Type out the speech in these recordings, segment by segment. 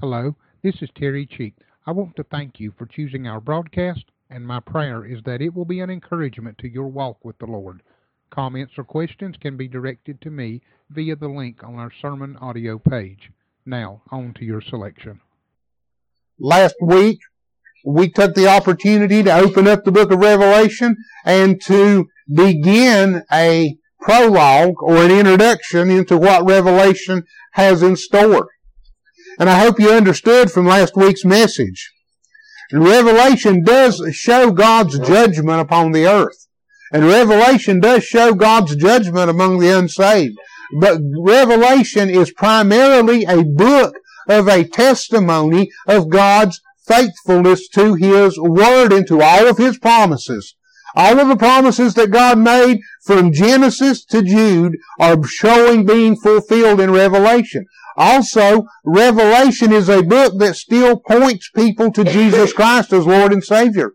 Hello, this is Terry Cheek. I want to thank you for choosing our broadcast, and my prayer is that it will be an encouragement to your walk with the Lord. Comments or questions can be directed to me via the link on our sermon audio page. Now, on to your selection. Last week, we took the opportunity to open up the book of Revelation and to begin a prologue or an introduction into what Revelation has in store. And I hope you understood from last week's message. Revelation does show God's judgment upon the earth. And Revelation does show God's judgment among the unsaved. But Revelation is primarily a book of a testimony of God's faithfulness to His Word and to all of His promises. All of the promises that God made from Genesis to Jude are showing being fulfilled in Revelation. Also, Revelation is a book that still points people to Jesus Christ as Lord and Savior.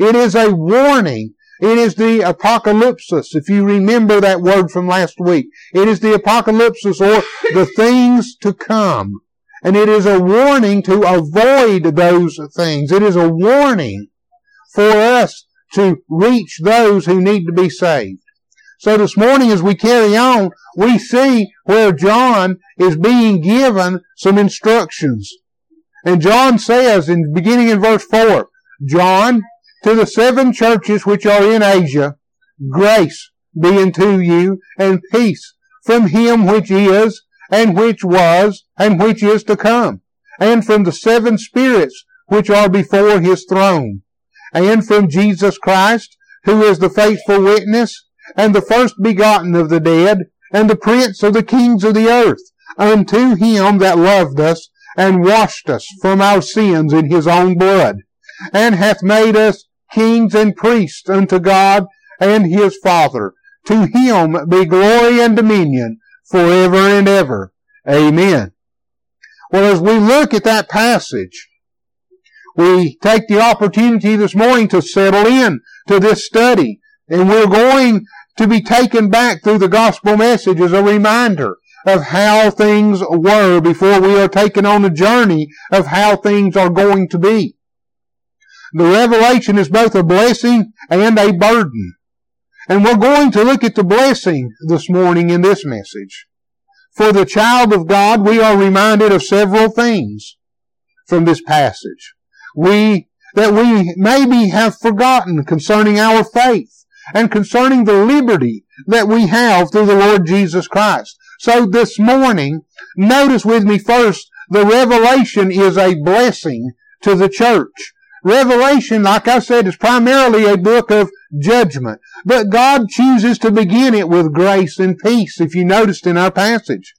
It is a warning. It is the apocalypsis, if you remember that word from last week. It is the apocalypsis or the things to come. And it is a warning to avoid those things. It is a warning for us to reach those who need to be saved. So this morning as we carry on, we see where John is being given some instructions. And John says in beginning in verse 4, John, to the seven churches which are in Asia, grace be unto you and peace from him which is and which was and which is to come, and from the seven spirits which are before his throne, and from Jesus Christ, who is the faithful witness and the first begotten of the dead, and the prince of the kings of the earth, unto him that loved us, and washed us from our sins in his own blood, and hath made us kings and priests unto God and his Father. To him be glory and dominion forever and ever. Amen. Well, as we look at that passage, we take the opportunity this morning to settle in to this study. And we're going to be taken back through the gospel message as a reminder of how things were before we are taken on a journey of how things are going to be. The revelation is both a blessing and a burden. And we're going to look at the blessing this morning in this message. For the child of God, we are reminded of several things from this passage. We, that we maybe have forgotten concerning our faith and concerning the liberty that we have through the Lord Jesus Christ. So this morning, notice with me first, the revelation is a blessing to the church. Revelation, like I said, is primarily a book of judgment. But God chooses to begin it with grace and peace, if you noticed in our passage.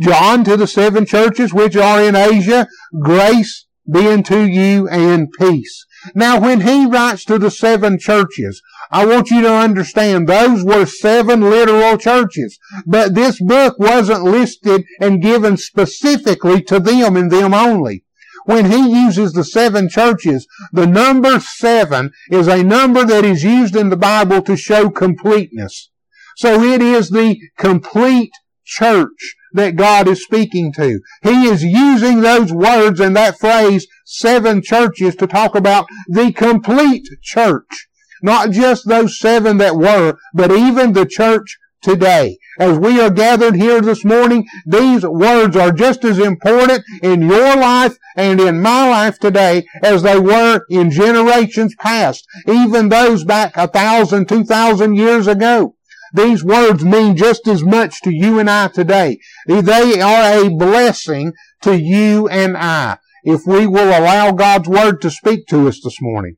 John to the seven churches which are in Asia, grace be unto you and peace. Now when he writes to the seven churches, I want you to understand those were seven literal churches. But this book wasn't listed and given specifically to them and them only. When he uses the seven churches, the number seven is a number that is used in the Bible to show completeness. So it is the complete church that God is speaking to. He is using those words and that phrase, seven churches, to talk about the complete church. Not just those seven that were, but even the church today. As we are gathered here this morning, these words are just as important in your life and in my life today as they were in generations past, even those back a thousand, two thousand years ago. These words mean just as much to you and I today. They are a blessing to you and I if we will allow God's Word to speak to us this morning.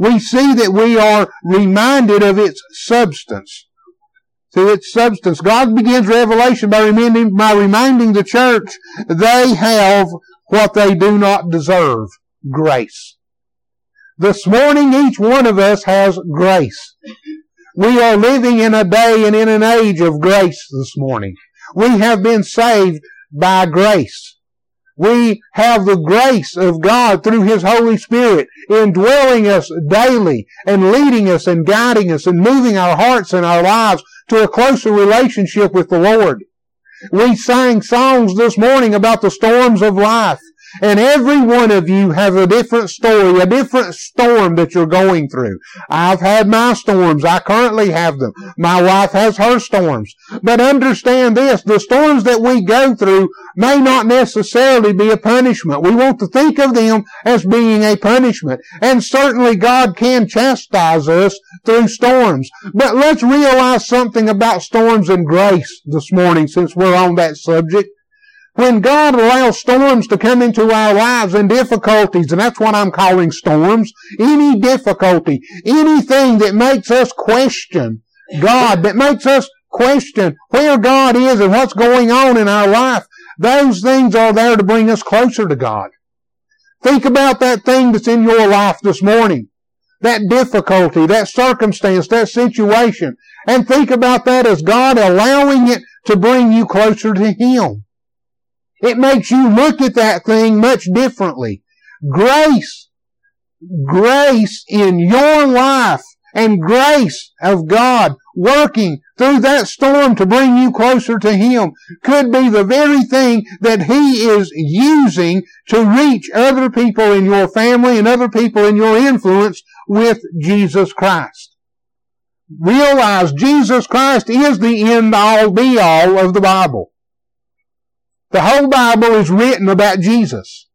We see that we are reminded of its substance. To its substance. God begins Revelation by reminding, by reminding the church they have what they do not deserve. Grace. This morning each one of us has grace. We are living in a day and in an age of grace this morning. We have been saved by grace. We have the grace of God through His Holy Spirit indwelling us daily and leading us and guiding us and moving our hearts and our lives to a closer relationship with the Lord. We sang songs this morning about the storms of life And every one of you have a different story, a different storm that you're going through. I've had my storms. I currently have them. My wife has her storms. But understand this, the storms that we go through may not necessarily be a punishment. We want to think of them as being a punishment. And certainly God can chastise us through storms. But let's realize something about storms and grace this morning since we're on that subject. When God allows storms to come into our lives and difficulties, and that's what I'm calling storms, any difficulty, anything that makes us question God, that makes us question where God is and what's going on in our life, those things are there to bring us closer to God. Think about that thing that's in your life this morning. That difficulty, that circumstance, that situation. And think about that as God allowing it to bring you closer to Him. It makes you look at that thing much differently. Grace, grace in your life and grace of God working through that storm to bring you closer to Him could be the very thing that He is using to reach other people in your family and other people in your influence with Jesus Christ. Realize Jesus Christ is the end all be all of the Bible. The whole Bible is written about Jesus.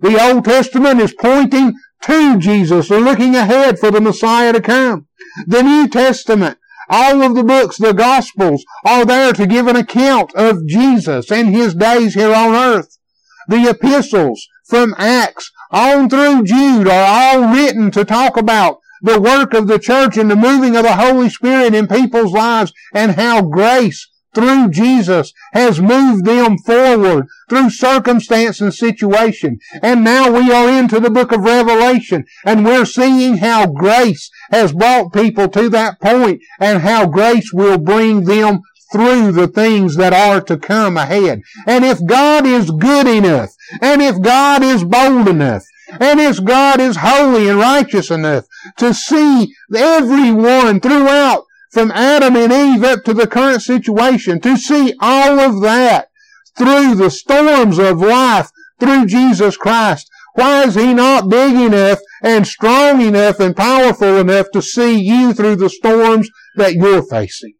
The Old Testament is pointing to Jesus or looking ahead for the Messiah to come. The New Testament, all of the books, the Gospels, are there to give an account of Jesus and His days here on earth. The epistles from Acts on through Jude are all written to talk about the work of the church and the moving of the Holy Spirit in people's lives and how grace through Jesus has moved them forward through circumstance and situation. And now we are into the book of Revelation and we're seeing how grace has brought people to that point and how grace will bring them through the things that are to come ahead. And if God is good enough, and if God is bold enough, and if God is holy and righteous enough to see everyone throughout from Adam and Eve up to the current situation, to see all of that through the storms of life through Jesus Christ. Why is He not big enough and strong enough and powerful enough to see you through the storms that you're facing?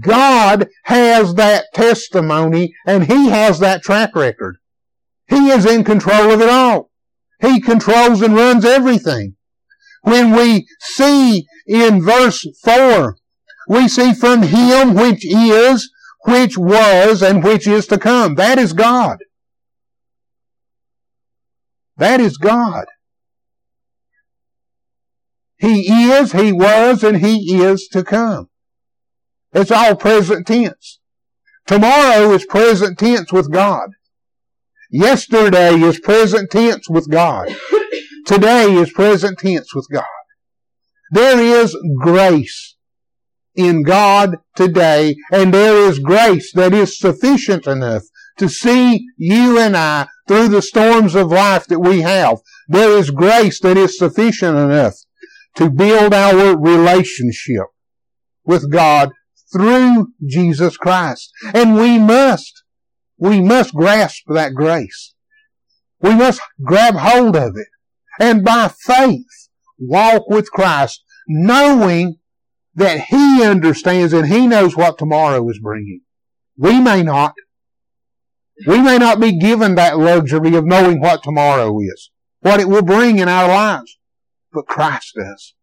God has that testimony and He has that track record. He is in control of it all. He controls and runs everything. When we see in verse 4, we see from Him which is, which was, and which is to come. That is God. That is God. He is, He was, and He is to come. It's all present tense. Tomorrow is present tense with God. Yesterday is present tense with God. Today is present tense with God. There is grace in God today, and there is grace that is sufficient enough to see you and I through the storms of life that we have. There is grace that is sufficient enough to build our relationship with God through Jesus Christ. And we must, we must grasp that grace. We must grab hold of it. And by faith, walk with Christ, knowing that He understands and He knows what tomorrow is bringing. We may not. We may not be given that luxury of knowing what tomorrow is, what it will bring in our lives, but Christ does.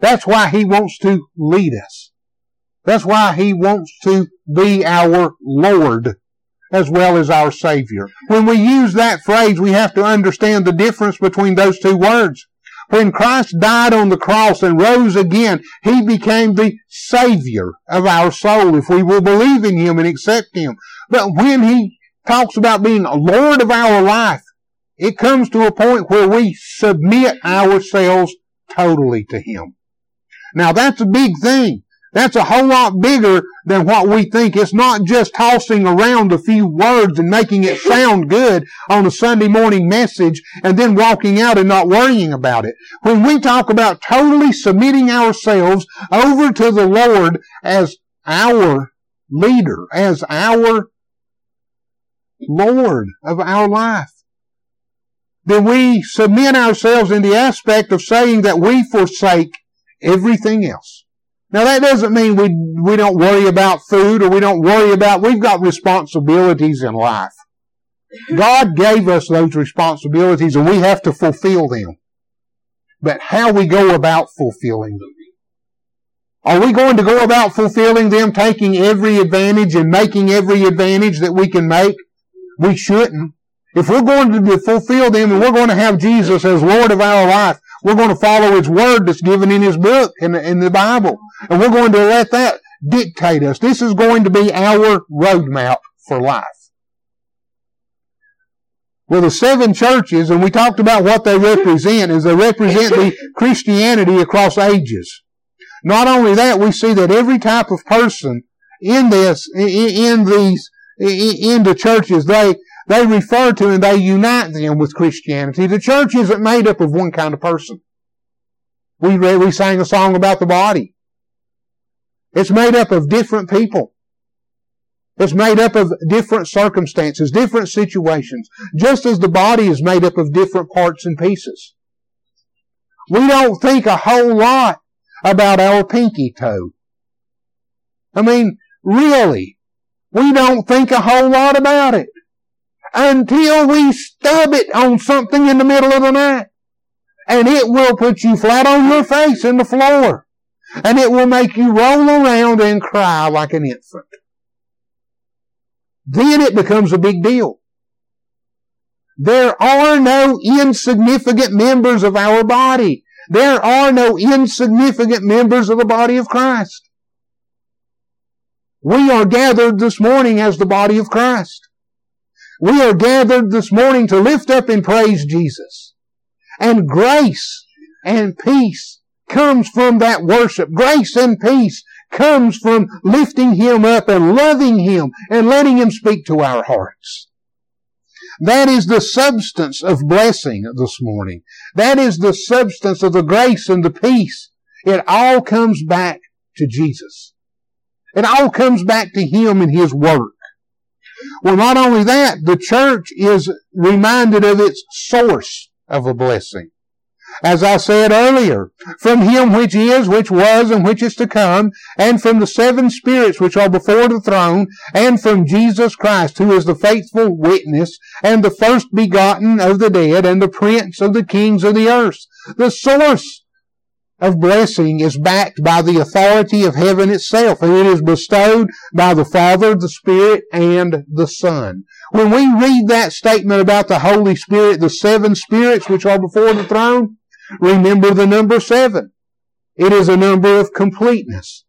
That's why He wants to lead us. That's why He wants to be our Lord as well as our Savior. When we use that phrase, we have to understand the difference between those two words. When Christ died on the cross and rose again, He became the Savior of our soul if we will believe in Him and accept Him. But when He talks about being Lord of our life, it comes to a point where we submit ourselves totally to Him. Now that's a big thing. That's a whole lot bigger than what we think. It's not just tossing around a few words and making it sound good on a Sunday morning message and then walking out and not worrying about it. When we talk about totally submitting ourselves over to the Lord as our leader, as our Lord of our life. Then we submit ourselves in the aspect of saying that we forsake everything else. Now that doesn't mean we, we don't worry about food or we don't worry about, we've got responsibilities in life. God gave us those responsibilities and we have to fulfill them. But how we go about fulfilling them. Are we going to go about fulfilling them, taking every advantage and making every advantage that we can make? We shouldn't. If we're going to fulfill them and we're going to have Jesus as Lord of our life, we're going to follow His Word that's given in His book, in the, in the Bible. And we're going to let that dictate us. This is going to be our roadmap for life. Well, the seven churches, and we talked about what they represent, is they represent the Christianity across ages. Not only that, we see that every type of person in this, in these, in the churches, they, they refer to and they unite them with Christianity. The church isn't made up of one kind of person. We read, we sang a song about the body. It's made up of different people. It's made up of different circumstances, different situations, just as the body is made up of different parts and pieces. We don't think a whole lot about our pinky toe. I mean, really, we don't think a whole lot about it until we stub it on something in the middle of the night. And it will put you flat on your face in the floor. And it will make you roll around and cry like an infant. Then it becomes a big deal. There are no insignificant members of our body. There are no insignificant members of the body of Christ. We are gathered this morning as the body of Christ. We are gathered this morning to lift up and praise Jesus. And grace and peace comes from that worship. Grace and peace comes from lifting Him up and loving Him and letting Him speak to our hearts. That is the substance of blessing this morning. That is the substance of the grace and the peace. It all comes back to Jesus. It all comes back to Him and His work. Well, not only that, the church is reminded of its source of a blessing. As I said earlier, from him which is, which was, and which is to come, and from the seven spirits which are before the throne, and from Jesus Christ, who is the faithful witness, and the first begotten of the dead, and the prince of the kings of the earth. The source of blessing is backed by the authority of heaven itself, and it is bestowed by the Father, the Spirit, and the Son. When we read that statement about the Holy Spirit, the seven spirits which are before the throne, remember the number seven. It is a number of completeness.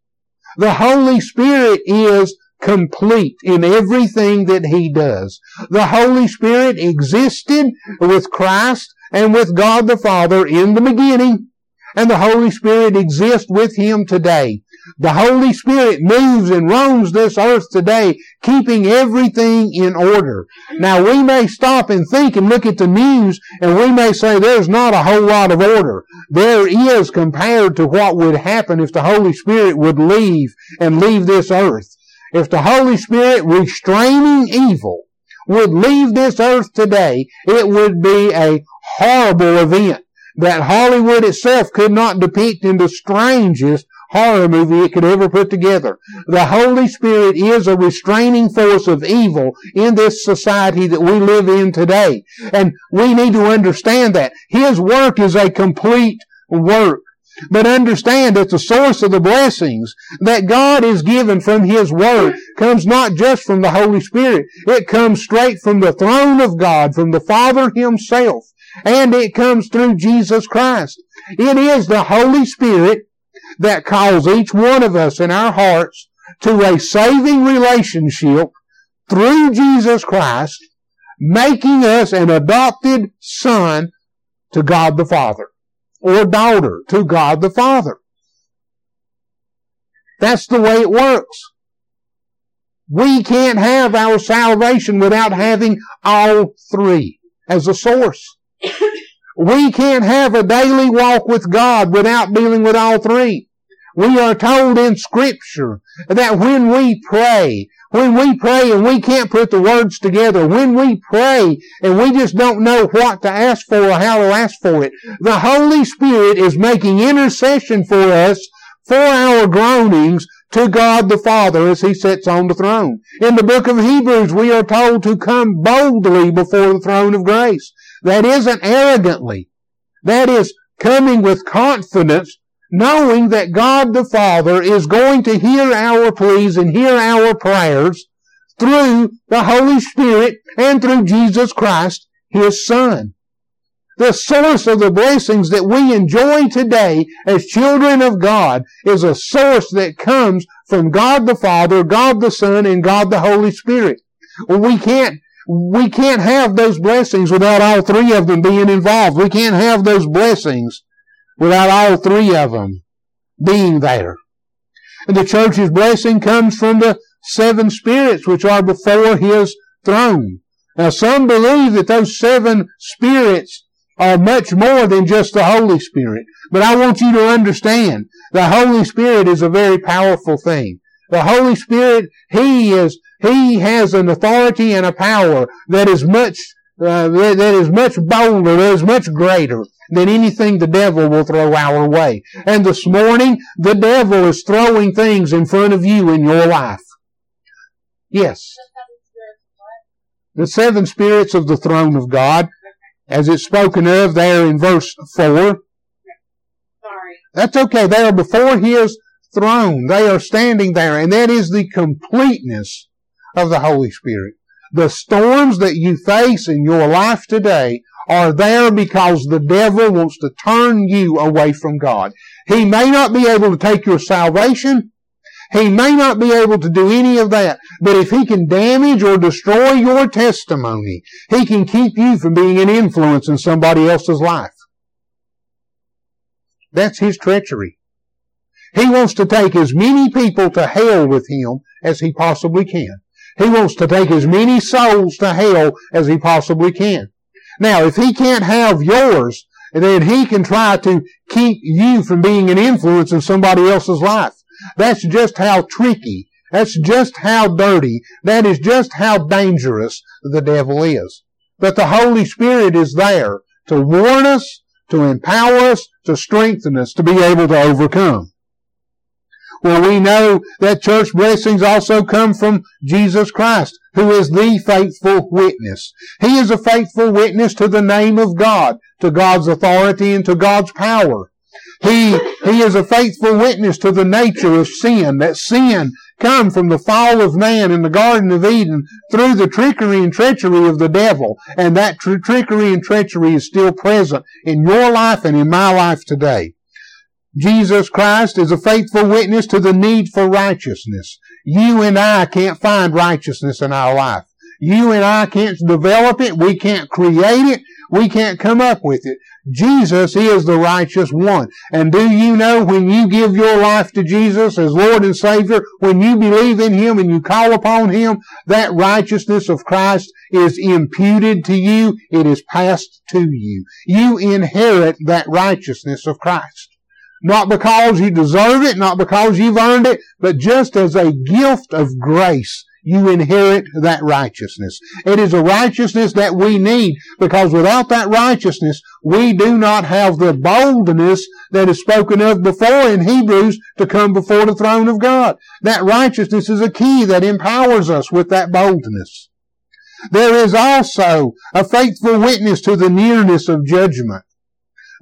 The Holy Spirit is complete in everything that He does. The Holy Spirit existed with Christ and with God the Father in the beginning and the Holy Spirit exists with him today. The Holy Spirit moves and roams this earth today, keeping everything in order. Now we may stop and think and look at the news and we may say there's not a whole lot of order. There is compared to what would happen if the Holy Spirit would leave and leave this earth. If the Holy Spirit restraining evil would leave this earth today, it would be a horrible event that Hollywood itself could not depict in the strangest horror movie it could ever put together. The Holy Spirit is a restraining force of evil in this society that we live in today. And we need to understand that. His work is a complete work. But understand that the source of the blessings that God is given from His Word comes not just from the Holy Spirit. It comes straight from the throne of God, from the Father Himself and it comes through Jesus Christ. It is the Holy Spirit that calls each one of us in our hearts to a saving relationship through Jesus Christ, making us an adopted son to God the Father, or daughter to God the Father. That's the way it works. We can't have our salvation without having all three as a source. We can't have a daily walk with God without dealing with all three. We are told in scripture that when we pray, when we pray and we can't put the words together, when we pray and we just don't know what to ask for or how to ask for it, the Holy Spirit is making intercession for us for our groanings to God the Father as He sits on the throne. In the book of Hebrews, we are told to come boldly before the throne of grace. That isn't arrogantly. That is coming with confidence knowing that God the Father is going to hear our pleas and hear our prayers through the Holy Spirit and through Jesus Christ, His Son. The source of the blessings that we enjoy today as children of God is a source that comes from God the Father, God the Son, and God the Holy Spirit. We can't we can't have those blessings without all three of them being involved. We can't have those blessings without all three of them being there. And the church's blessing comes from the seven spirits which are before his throne. Now some believe that those seven spirits are much more than just the Holy Spirit. But I want you to understand the Holy Spirit is a very powerful thing. The Holy Spirit, He is, He has an authority and a power that is much, uh, that is much bolder, that is much greater than anything the devil will throw our way. And this morning, the devil is throwing things in front of you in your life. Yes. The seven spirits of the throne of God, as it's spoken of there in verse 4. Sorry. That's okay. They are before His throne. They are standing there, and that is the completeness of the Holy Spirit. The storms that you face in your life today are there because the devil wants to turn you away from God. He may not be able to take your salvation. He may not be able to do any of that. But if he can damage or destroy your testimony, he can keep you from being an influence in somebody else's life. That's his treachery. He wants to take as many people to hell with him as he possibly can. He wants to take as many souls to hell as he possibly can. Now, if he can't have yours, then he can try to keep you from being an influence in somebody else's life. That's just how tricky, that's just how dirty, that is just how dangerous the devil is. But the Holy Spirit is there to warn us, to empower us, to strengthen us, to be able to overcome. Well, we know that church blessings also come from Jesus Christ, who is the faithful witness. He is a faithful witness to the name of God, to God's authority and to God's power. He, he is a faithful witness to the nature of sin, that sin come from the fall of man in the Garden of Eden through the trickery and treachery of the devil. And that tr- trickery and treachery is still present in your life and in my life today. Jesus Christ is a faithful witness to the need for righteousness. You and I can't find righteousness in our life. You and I can't develop it. We can't create it. We can't come up with it. Jesus is the righteous one. And do you know when you give your life to Jesus as Lord and Savior, when you believe in Him and you call upon Him, that righteousness of Christ is imputed to you. It is passed to you. You inherit that righteousness of Christ. Not because you deserve it, not because you've earned it, but just as a gift of grace, you inherit that righteousness. It is a righteousness that we need because without that righteousness, we do not have the boldness that is spoken of before in Hebrews to come before the throne of God. That righteousness is a key that empowers us with that boldness. There is also a faithful witness to the nearness of judgment.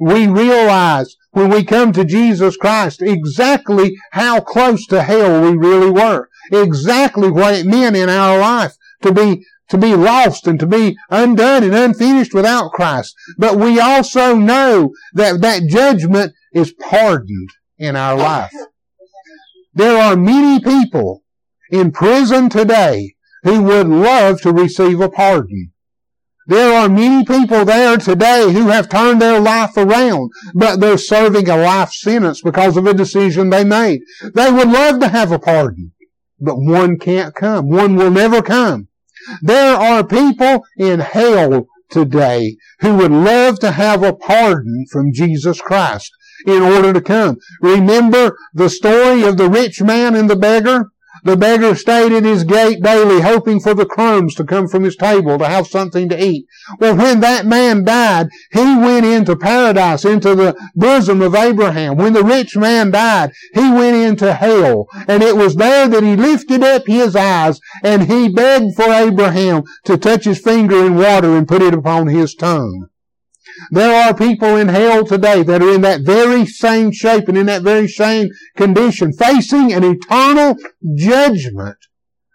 We realize when we come to Jesus Christ exactly how close to hell we really were. Exactly what it meant in our life to be to be lost and to be undone and unfinished without Christ. But we also know that that judgment is pardoned in our life. There are many people in prison today who would love to receive a pardon. There are many people there today who have turned their life around, but they're serving a life sentence because of a decision they made. They would love to have a pardon, but one can't come. One will never come. There are people in hell today who would love to have a pardon from Jesus Christ. in order to come. Remember the story of the rich man and the beggar? The beggar stayed at his gate daily hoping for the crumbs to come from his table to have something to eat. Well, when that man died, he went into paradise, into the bosom of Abraham. When the rich man died, he went into hell. And it was there that he lifted up his eyes and he begged for Abraham to touch his finger in water and put it upon his tongue. There are people in hell today that are in that very same shape and in that very same condition, facing an eternal judgment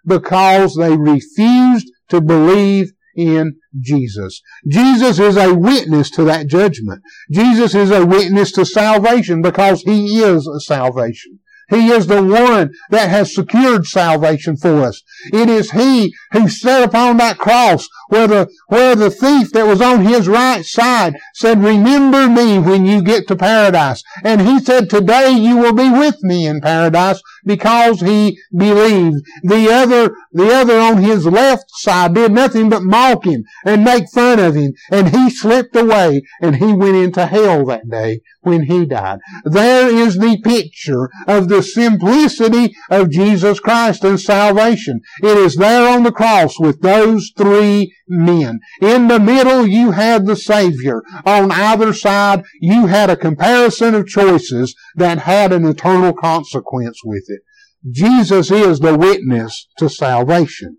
because they refused to believe in Jesus. Jesus is a witness to that judgment. Jesus is a witness to salvation because He is a salvation. He is the one that has secured salvation for us. It is He who sat upon that cross where the, where the thief that was on his right side said, remember me when you get to paradise. And he said, today you will be with me in paradise because he believed. The other, the other on his left side did nothing but mock him and make fun of him. And he slipped away and he went into hell that day when he died. There is the picture of the simplicity of Jesus Christ and salvation. It is there on the cross with those three men. In the middle, you had the Savior. On either side, you had a comparison of choices that had an eternal consequence with it. Jesus is the witness to salvation.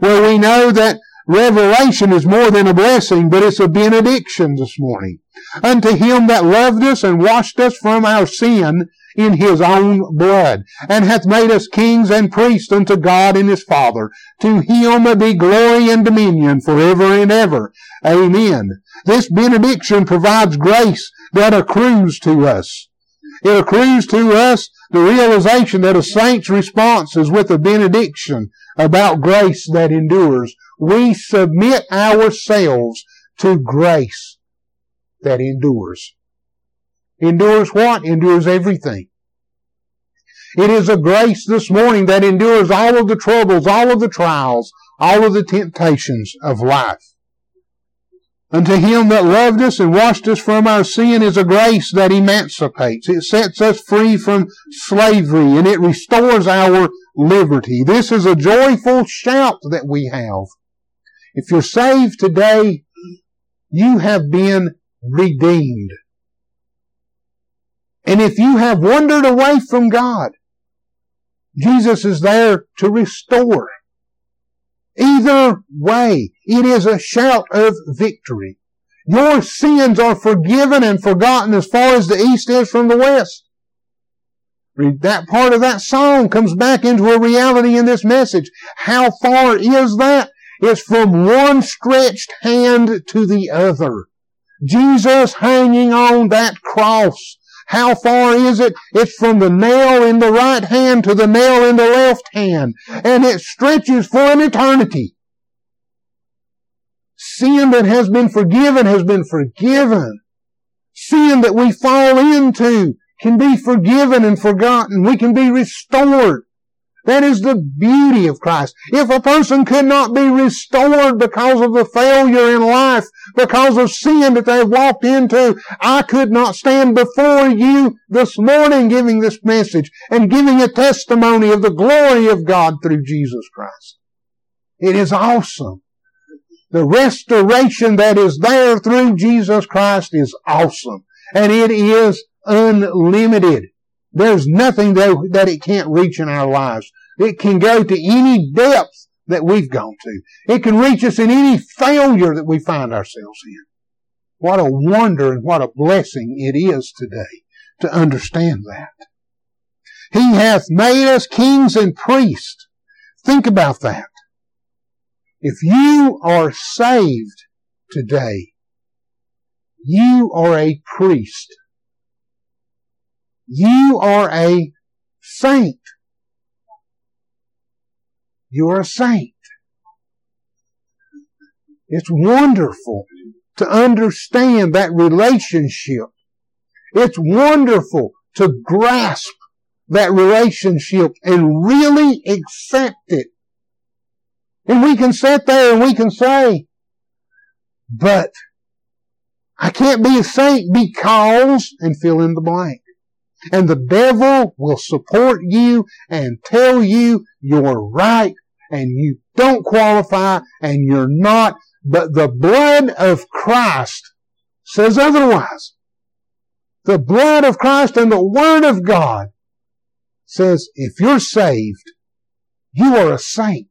Well, we know that revelation is more than a blessing, but it's a benediction this morning. Unto him that loved us and washed us from our sin in his own blood, and hath made us kings and priests unto God and his Father. To him be glory and dominion forever and ever. Amen. This benediction provides grace that accrues to us. It accrues to us the realization that a saint's response is with a benediction about grace that endures. We submit ourselves to grace that endures. Endures what? Endures everything. It is a grace this morning that endures all of the troubles, all of the trials, all of the temptations of life. Unto him that loved us and washed us from our sin is a grace that emancipates. It sets us free from slavery and it restores our liberty. This is a joyful shout that we have. If you're saved today, you have been redeemed. And if you have wandered away from God, Jesus is there to restore. Either way, it is a shout of victory. Your sins are forgiven and forgotten as far as the east is from the west. That part of that song comes back into a reality in this message. How far is that? It's from one stretched hand to the other. Jesus hanging on that cross. How far is it? It's from the nail in the right hand to the nail in the left hand. And it stretches for an eternity. Sin that has been forgiven has been forgiven. Sin that we fall into can be forgiven and forgotten. We can be restored. That is the beauty of Christ. If a person could not be restored because of the failure in life, because of sin that they've walked into, I could not stand before you this morning giving this message and giving a testimony of the glory of God through Jesus Christ. It is awesome. The restoration that is there through Jesus Christ is awesome. And it is unlimited. There's nothing that, that it can't reach in our lives. It can go to any depth that we've gone to. It can reach us in any failure that we find ourselves in. What a wonder and what a blessing it is today to understand that. He hath made us kings and priests. Think about that. If you are saved today, you are a priest. You are a saint. You're a saint. It's wonderful to understand that relationship. It's wonderful to grasp that relationship and really accept it. And we can sit there and we can say, but I can't be a saint because, and fill in the blank. And the devil will support you and tell you you're right and you don't qualify and you're not. But the blood of Christ says otherwise. The blood of Christ and the Word of God says if you're saved, you are a saint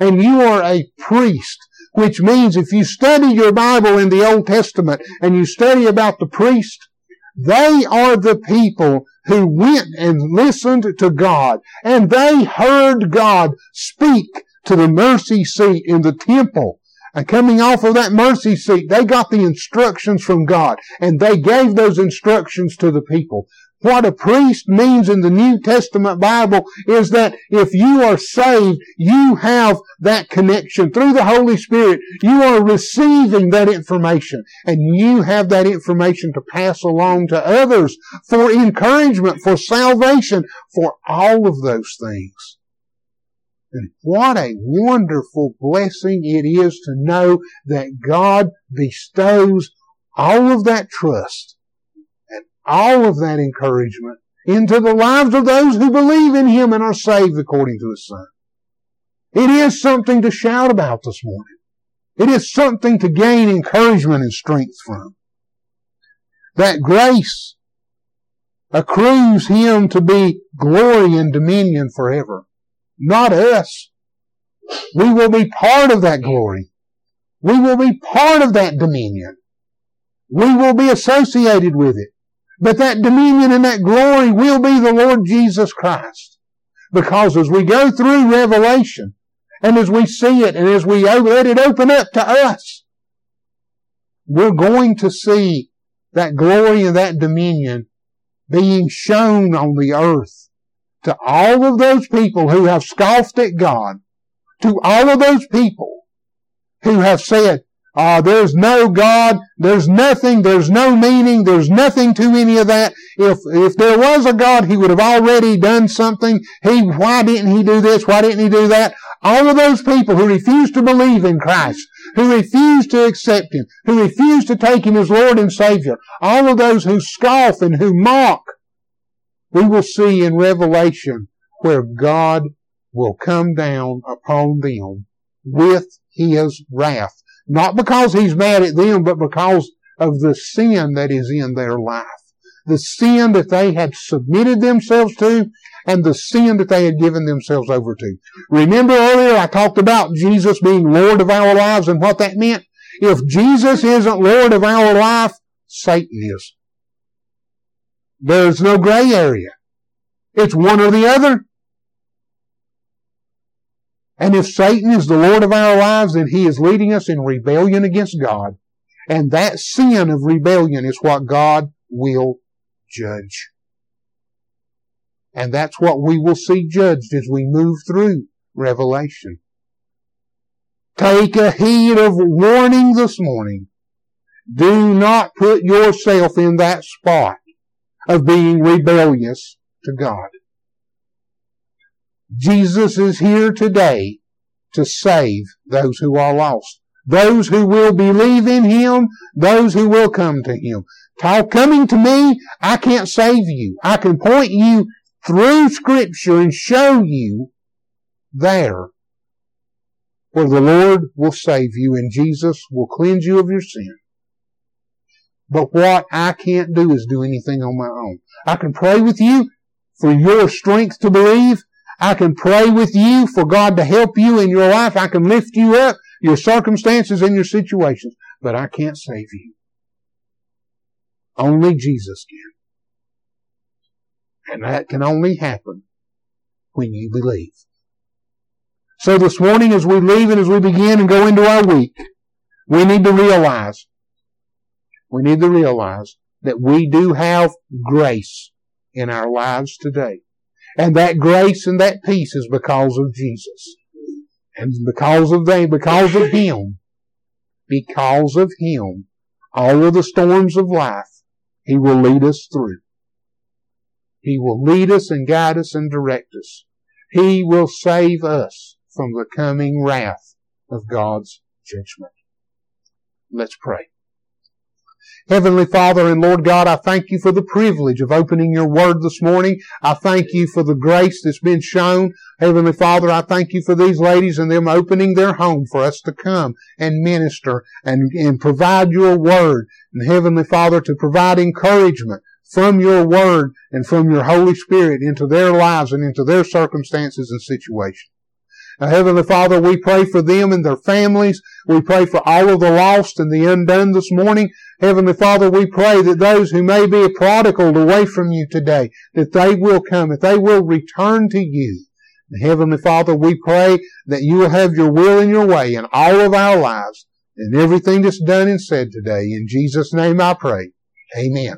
and you are a priest which means if you study your Bible in the Old Testament and you study about the priest, they are the people who went and listened to God and they heard God speak to the mercy seat in the temple. And coming off of that mercy seat, they got the instructions from God and they gave those instructions to the people. What a priest means in the New Testament Bible is that if you are saved, you have that connection through the Holy Spirit. You are receiving that information and you have that information to pass along to others for encouragement, for salvation, for all of those things. And what a wonderful blessing it is to know that God bestows all of that trust all of that encouragement into the lives of those who believe in Him and are saved according to His Son. It is something to shout about this morning. It is something to gain encouragement and strength from. That grace accrues Him to be glory and dominion forever. Not us. We will be part of that glory. We will be part of that dominion. We will be associated with it. But that dominion and that glory will be the Lord Jesus Christ. Because as we go through Revelation, and as we see it, and as we let it open up to us, we're going to see that glory and that dominion being shown on the earth to all of those people who have scoffed at God, to all of those people who have said, uh, there's no God. There's nothing. There's no meaning. There's nothing to any of that. If, if there was a God, He would have already done something. He, why didn't He do this? Why didn't He do that? All of those people who refuse to believe in Christ, who refuse to accept Him, who refuse to take Him as Lord and Savior, all of those who scoff and who mock, we will see in Revelation where God will come down upon them with His wrath not because he's mad at them, but because of the sin that is in their life. The sin that they had submitted themselves to and the sin that they had given themselves over to. Remember earlier I talked about Jesus being Lord of our lives and what that meant? If Jesus isn't Lord of our life, Satan is. There's no gray area. It's one or the other. And if Satan is the Lord of our lives, then he is leading us in rebellion against God. And that sin of rebellion is what God will judge. And that's what we will see judged as we move through Revelation. Take a heed of warning this morning. Do not put yourself in that spot of being rebellious to God. Jesus is here today to save those who are lost. Those who will believe in Him, those who will come to Him. Talk coming to me, I can't save you. I can point you through Scripture and show you there where the Lord will save you and Jesus will cleanse you of your sin. But what I can't do is do anything on my own. I can pray with you for your strength to believe. I can pray with you for God to help you in your life. I can lift you up, your circumstances and your situations, but I can't save you. Only Jesus can. And that can only happen when you believe. So this morning as we leave and as we begin and go into our week, we need to realize, we need to realize that we do have grace in our lives today. And that grace and that peace is because of Jesus. And because of them, because of Him, because of Him, all of the storms of life, He will lead us through. He will lead us and guide us and direct us. He will save us from the coming wrath of God's judgment. Let's pray. Heavenly Father and Lord God, I thank you for the privilege of opening your word this morning. I thank you for the grace that's been shown. Heavenly Father, I thank you for these ladies and them opening their home for us to come and minister and, and provide your word. And Heavenly Father, to provide encouragement from your word and from your Holy Spirit into their lives and into their circumstances and situations. Now, Heavenly Father, we pray for them and their families. We pray for all of the lost and the undone this morning. Heavenly Father, we pray that those who may be prodigal away from you today, that they will come, that they will return to you. And Heavenly Father, we pray that you will have your will and your way in all of our lives and everything that's done and said today. In Jesus' name I pray. Amen.